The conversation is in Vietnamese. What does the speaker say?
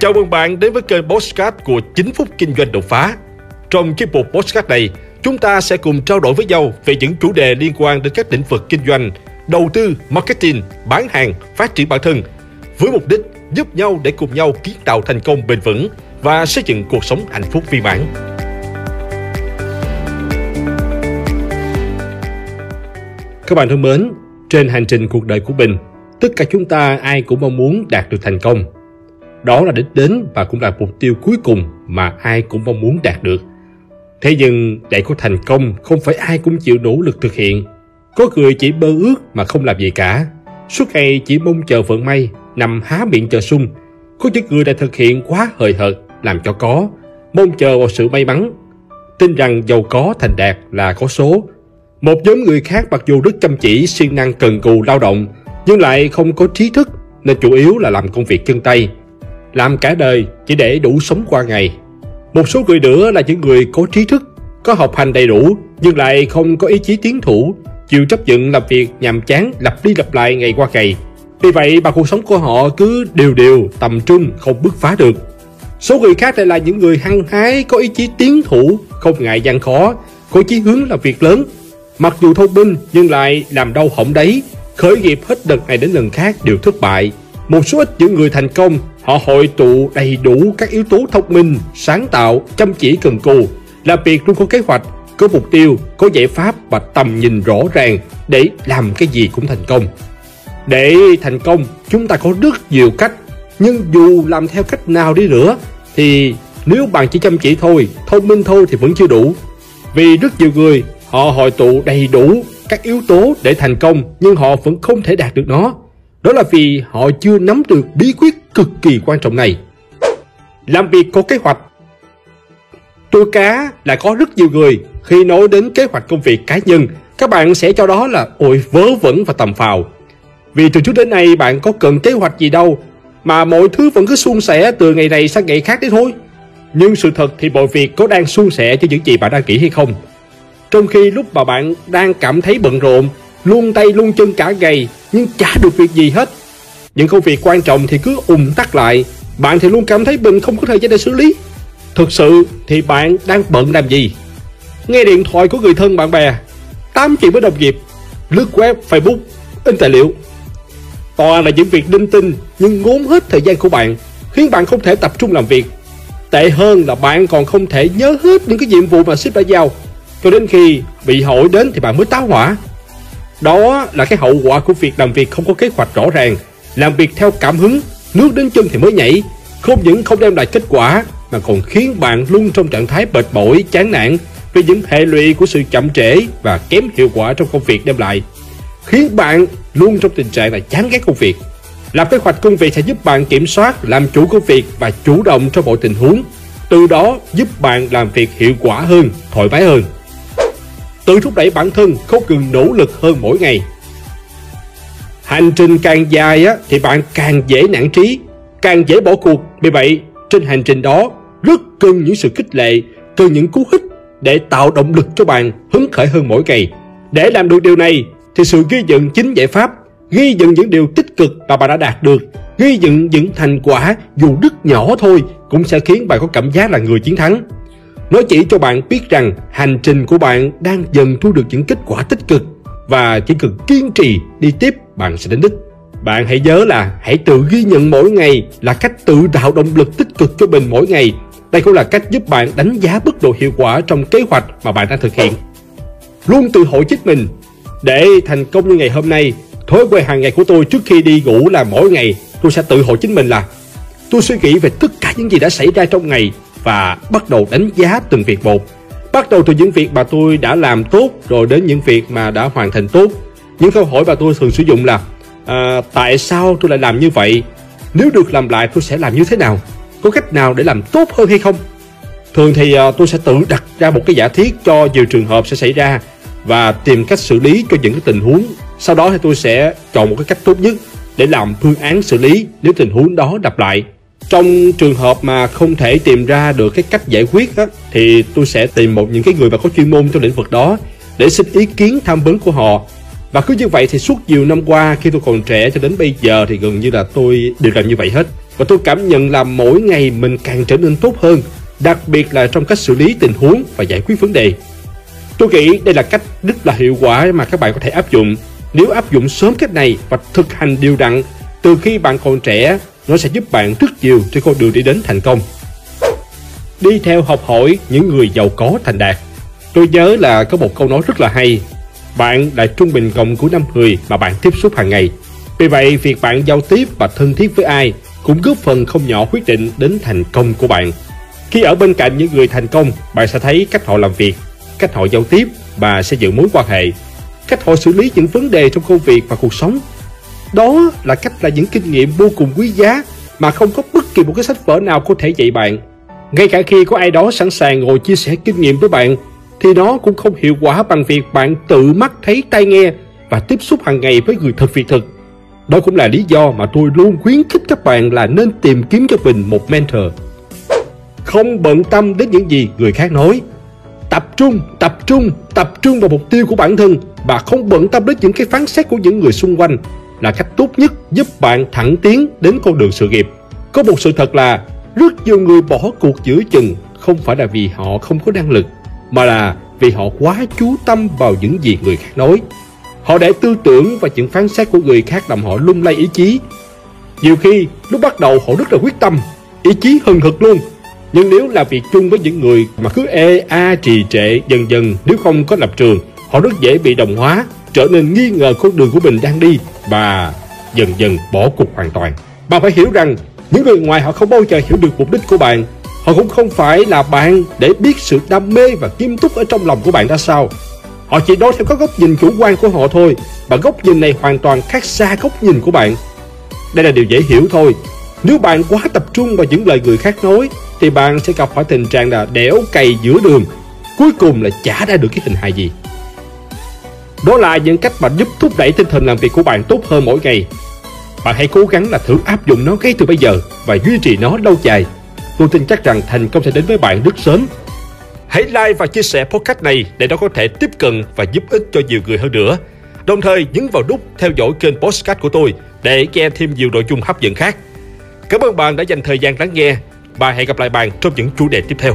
Chào mừng bạn đến với kênh Postcard của 9 phút kinh doanh đột phá. Trong chiếc mục Postcard này, chúng ta sẽ cùng trao đổi với nhau về những chủ đề liên quan đến các lĩnh vực kinh doanh, đầu tư, marketing, bán hàng, phát triển bản thân, với mục đích giúp nhau để cùng nhau kiến tạo thành công bền vững và xây dựng cuộc sống hạnh phúc viên mãn. Các bạn thân mến, trên hành trình cuộc đời của mình, tất cả chúng ta ai cũng mong muốn đạt được thành công. Đó là đích đến và cũng là mục tiêu cuối cùng mà ai cũng mong muốn đạt được. Thế nhưng để có thành công không phải ai cũng chịu nỗ lực thực hiện. Có người chỉ mơ ước mà không làm gì cả. Suốt ngày chỉ mong chờ vận may, nằm há miệng chờ sung. Có những người đã thực hiện quá hời hợt, làm cho có, mong chờ vào sự may mắn. Tin rằng giàu có thành đạt là có số. Một nhóm người khác mặc dù rất chăm chỉ, siêng năng cần cù lao động, nhưng lại không có trí thức nên chủ yếu là làm công việc chân tay. Làm cả đời chỉ để đủ sống qua ngày. Một số người nữa là những người có trí thức, có học hành đầy đủ nhưng lại không có ý chí tiến thủ, chịu chấp nhận làm việc nhàm chán lặp đi lặp lại ngày qua ngày. Vì vậy mà cuộc sống của họ cứ đều đều, tầm trung, không bứt phá được. Số người khác lại là những người hăng hái, có ý chí tiến thủ, không ngại gian khó, có chí hướng làm việc lớn. Mặc dù thông minh nhưng lại làm đâu hỏng đấy, khởi nghiệp hết lần này đến lần khác đều thất bại. Một số ít những người thành công, họ hội tụ đầy đủ các yếu tố thông minh, sáng tạo, chăm chỉ cần cù, làm việc luôn có kế hoạch, có mục tiêu, có giải pháp và tầm nhìn rõ ràng để làm cái gì cũng thành công. Để thành công, chúng ta có rất nhiều cách, nhưng dù làm theo cách nào đi nữa thì nếu bạn chỉ chăm chỉ thôi, thông minh thôi thì vẫn chưa đủ. Vì rất nhiều người họ hội tụ đầy đủ các yếu tố để thành công nhưng họ vẫn không thể đạt được nó. Đó là vì họ chưa nắm được bí quyết cực kỳ quan trọng này. Làm việc có kế hoạch Tôi cá là có rất nhiều người khi nói đến kế hoạch công việc cá nhân các bạn sẽ cho đó là ôi vớ vẩn và tầm phào. Vì từ trước đến nay bạn có cần kế hoạch gì đâu mà mọi thứ vẫn cứ suôn sẻ từ ngày này sang ngày khác đấy thôi. Nhưng sự thật thì mọi việc có đang suôn sẻ cho những gì bạn đang nghĩ hay không? Trong khi lúc mà bạn đang cảm thấy bận rộn, luôn tay luôn chân cả ngày nhưng chả được việc gì hết. Những công việc quan trọng thì cứ ùn tắc lại, bạn thì luôn cảm thấy mình không có thời gian để xử lý. Thực sự thì bạn đang bận làm gì? Nghe điện thoại của người thân bạn bè, tám chuyện với đồng nghiệp, lướt web, Facebook, in tài liệu. Toàn là những việc đinh tinh nhưng ngốn hết thời gian của bạn, khiến bạn không thể tập trung làm việc. Tệ hơn là bạn còn không thể nhớ hết những cái nhiệm vụ mà sếp đã giao cho đến khi bị hỏi đến thì bạn mới táo hỏa. Đó là cái hậu quả của việc làm việc không có kế hoạch rõ ràng, làm việc theo cảm hứng, nước đến chân thì mới nhảy, không những không đem lại kết quả mà còn khiến bạn luôn trong trạng thái mệt mỏi, chán nản vì những hệ lụy của sự chậm trễ và kém hiệu quả trong công việc đem lại. Khiến bạn luôn trong tình trạng là chán ghét công việc. Lập kế hoạch công việc sẽ giúp bạn kiểm soát, làm chủ công việc và chủ động trong mọi tình huống. Từ đó giúp bạn làm việc hiệu quả hơn, thoải mái hơn tự thúc đẩy bản thân không ngừng nỗ lực hơn mỗi ngày. Hành trình càng dài á, thì bạn càng dễ nản trí, càng dễ bỏ cuộc. Vì vậy, trên hành trình đó rất cần những sự khích lệ, cần những cú hích để tạo động lực cho bạn hứng khởi hơn mỗi ngày. Để làm được điều này thì sự ghi nhận chính giải pháp, ghi nhận những điều tích cực mà bạn đã đạt được, ghi nhận những thành quả dù rất nhỏ thôi cũng sẽ khiến bạn có cảm giác là người chiến thắng. Nó chỉ cho bạn biết rằng hành trình của bạn đang dần thu được những kết quả tích cực và chỉ cần kiên trì đi tiếp bạn sẽ đến đích. Bạn hãy nhớ là hãy tự ghi nhận mỗi ngày là cách tự tạo động lực tích cực cho mình mỗi ngày. Đây cũng là cách giúp bạn đánh giá mức độ hiệu quả trong kế hoạch mà bạn đang thực hiện. Luôn tự hỏi chính mình để thành công như ngày hôm nay, thói quen hàng ngày của tôi trước khi đi ngủ là mỗi ngày tôi sẽ tự hỏi chính mình là tôi suy nghĩ về tất cả những gì đã xảy ra trong ngày và bắt đầu đánh giá từng việc một. Bắt đầu từ những việc mà tôi đã làm tốt rồi đến những việc mà đã hoàn thành tốt. Những câu hỏi mà tôi thường sử dụng là à, tại sao tôi lại làm như vậy? Nếu được làm lại tôi sẽ làm như thế nào? Có cách nào để làm tốt hơn hay không? Thường thì à, tôi sẽ tự đặt ra một cái giả thiết cho nhiều trường hợp sẽ xảy ra và tìm cách xử lý cho những cái tình huống. Sau đó thì tôi sẽ chọn một cái cách tốt nhất để làm phương án xử lý nếu tình huống đó lặp lại trong trường hợp mà không thể tìm ra được cái cách giải quyết á, thì tôi sẽ tìm một những cái người mà có chuyên môn trong lĩnh vực đó để xin ý kiến tham vấn của họ và cứ như vậy thì suốt nhiều năm qua khi tôi còn trẻ cho đến bây giờ thì gần như là tôi đều làm như vậy hết và tôi cảm nhận là mỗi ngày mình càng trở nên tốt hơn, đặc biệt là trong cách xử lý tình huống và giải quyết vấn đề. Tôi nghĩ đây là cách rất là hiệu quả mà các bạn có thể áp dụng. Nếu áp dụng sớm cách này và thực hành điều đặn từ khi bạn còn trẻ, nó sẽ giúp bạn rất nhiều trên con đường đi đến thành công. Đi theo học hỏi những người giàu có thành đạt. Tôi nhớ là có một câu nói rất là hay. Bạn là trung bình cộng của năm người mà bạn tiếp xúc hàng ngày. Vì vậy, việc bạn giao tiếp và thân thiết với ai cũng góp phần không nhỏ quyết định đến thành công của bạn. Khi ở bên cạnh những người thành công, bạn sẽ thấy cách họ làm việc, cách họ giao tiếp và xây dựng mối quan hệ, cách họ xử lý những vấn đề trong công việc và cuộc sống. Đó là cách là những kinh nghiệm vô cùng quý giá mà không có bất kỳ một cái sách vở nào có thể dạy bạn. Ngay cả khi có ai đó sẵn sàng ngồi chia sẻ kinh nghiệm với bạn, thì nó cũng không hiệu quả bằng việc bạn tự mắt thấy tai nghe và tiếp xúc hàng ngày với người thật việc thực. Đó cũng là lý do mà tôi luôn khuyến khích các bạn là nên tìm kiếm cho mình một mentor. Không bận tâm đến những gì người khác nói. Tập trung, tập trung, tập trung vào mục tiêu của bản thân và không bận tâm đến những cái phán xét của những người xung quanh là cách tốt nhất giúp bạn thẳng tiến đến con đường sự nghiệp. Có một sự thật là rất nhiều người bỏ cuộc giữa chừng không phải là vì họ không có năng lực mà là vì họ quá chú tâm vào những gì người khác nói Họ để tư tưởng và những phán xét của người khác làm họ lung lay ý chí. Nhiều khi, lúc bắt đầu họ rất là quyết tâm, ý chí hừng hực luôn. Nhưng nếu làm việc chung với những người mà cứ ê a trì trệ dần dần nếu không có lập trường, họ rất dễ bị đồng hóa, trở nên nghi ngờ con đường của mình đang đi và dần dần bỏ cuộc hoàn toàn. Bạn phải hiểu rằng, những người ngoài họ không bao giờ hiểu được mục đích của bạn. Họ cũng không phải là bạn để biết sự đam mê và nghiêm túc ở trong lòng của bạn ra sao. Họ chỉ nói theo các góc nhìn chủ quan của họ thôi, Và góc nhìn này hoàn toàn khác xa góc nhìn của bạn Đây là điều dễ hiểu thôi Nếu bạn quá tập trung vào những lời người khác nói, Thì bạn sẽ gặp phải tình trạng là đẻo cày giữa đường Cuối cùng là chả ra được cái tình hài gì đó là những cách mà giúp thúc đẩy tinh thần làm việc của bạn tốt hơn mỗi ngày Bạn hãy cố gắng là thử áp dụng nó ngay từ bây giờ Và duy trì nó lâu dài Tôi tin chắc rằng thành công sẽ đến với bạn rất sớm Hãy like và chia sẻ podcast này để nó có thể tiếp cận và giúp ích cho nhiều người hơn nữa. Đồng thời nhấn vào nút theo dõi kênh podcast của tôi để nghe thêm nhiều nội dung hấp dẫn khác. Cảm ơn bạn đã dành thời gian lắng nghe và hẹn gặp lại bạn trong những chủ đề tiếp theo.